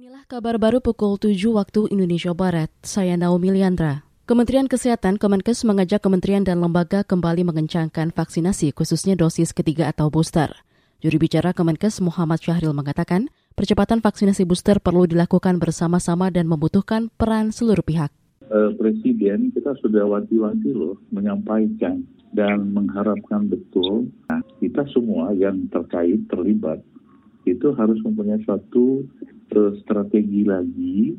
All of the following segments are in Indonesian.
Inilah kabar baru pukul 7 waktu Indonesia Barat. Saya Naomi Liandra. Kementerian Kesehatan Kemenkes mengajak kementerian dan lembaga kembali mengencangkan vaksinasi khususnya dosis ketiga atau booster. Juri bicara Kemenkes Muhammad Syahril mengatakan, percepatan vaksinasi booster perlu dilakukan bersama-sama dan membutuhkan peran seluruh pihak. Uh, Presiden kita sudah wanti-wanti loh menyampaikan dan mengharapkan betul nah, kita semua yang terkait terlibat itu harus mempunyai suatu strategi lagi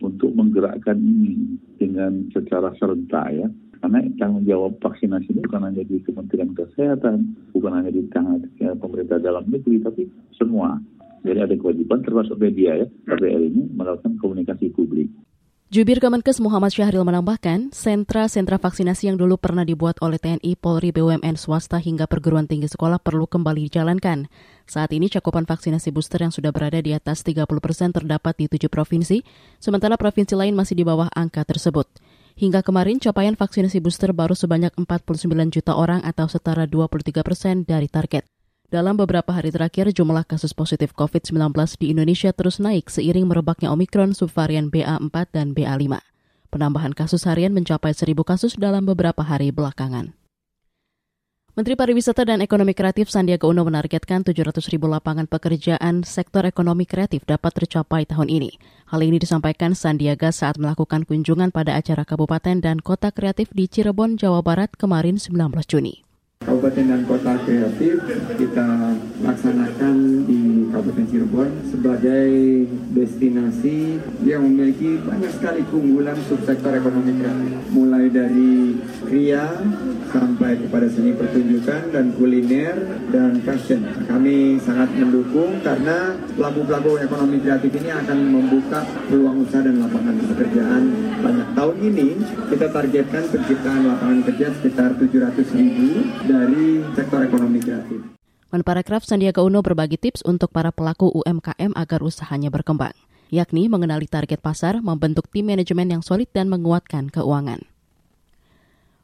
untuk menggerakkan ini dengan secara serentak ya. Karena tanggung jawab vaksinasi ini bukan hanya di Kementerian Kesehatan, bukan hanya di tangan pemerintah dalam negeri, tapi semua. Jadi ada kewajiban termasuk media ya, KPR ini melakukan komunikasi publik. Jubir Kemenkes Muhammad Syahril menambahkan, sentra-sentra vaksinasi yang dulu pernah dibuat oleh TNI, Polri, BUMN, swasta hingga perguruan tinggi sekolah perlu kembali dijalankan. Saat ini cakupan vaksinasi booster yang sudah berada di atas 30 persen terdapat di tujuh provinsi, sementara provinsi lain masih di bawah angka tersebut. Hingga kemarin, capaian vaksinasi booster baru sebanyak 49 juta orang atau setara 23 persen dari target. Dalam beberapa hari terakhir, jumlah kasus positif COVID-19 di Indonesia terus naik seiring merebaknya Omikron subvarian BA4 dan BA5. Penambahan kasus harian mencapai 1.000 kasus dalam beberapa hari belakangan. Menteri Pariwisata dan Ekonomi Kreatif Sandiaga Uno menargetkan 700 ribu lapangan pekerjaan sektor ekonomi kreatif dapat tercapai tahun ini. Hal ini disampaikan Sandiaga saat melakukan kunjungan pada acara kabupaten dan kota kreatif di Cirebon, Jawa Barat kemarin 19 Juni. Kabupaten dan Kota Kreatif kita laksanakan di Kabupaten Cirebon sebagai destinasi yang memiliki banyak sekali keunggulan subsektor ekonomi kreatif. Mulai dari kria sampai kepada seni pertunjukan dan kuliner dan fashion. Kami sangat mendukung karena pelaku-pelaku ekonomi kreatif ini akan membuka peluang usaha dan lapangan pekerjaan banyak. Tahun ini kita targetkan penciptaan lapangan kerja sekitar 700 ribu dari sektor ekonomi kreatif. Menparekraf Sandiaga Uno berbagi tips untuk para pelaku UMKM agar usahanya berkembang, yakni mengenali target pasar, membentuk tim manajemen yang solid dan menguatkan keuangan.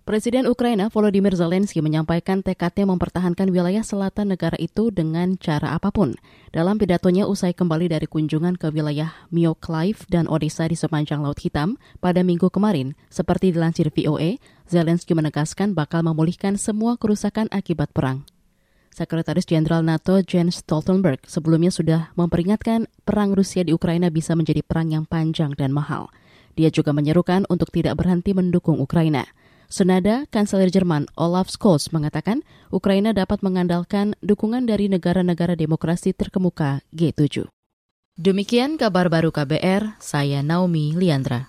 Presiden Ukraina Volodymyr Zelensky menyampaikan tekadnya mempertahankan wilayah selatan negara itu dengan cara apa pun. Dalam pidatonya usai kembali dari kunjungan ke wilayah Mykolaiv dan Odessa di sepanjang Laut Hitam pada minggu kemarin, seperti dilansir VOA, Zelensky menegaskan bakal memulihkan semua kerusakan akibat perang. Sekretaris Jenderal NATO Jens Stoltenberg sebelumnya sudah memperingatkan perang Rusia di Ukraina bisa menjadi perang yang panjang dan mahal. Dia juga menyerukan untuk tidak berhenti mendukung Ukraina. Senada, Kanselir Jerman Olaf Scholz mengatakan Ukraina dapat mengandalkan dukungan dari negara-negara demokrasi terkemuka G7. Demikian kabar baru KBR, saya Naomi Liandra.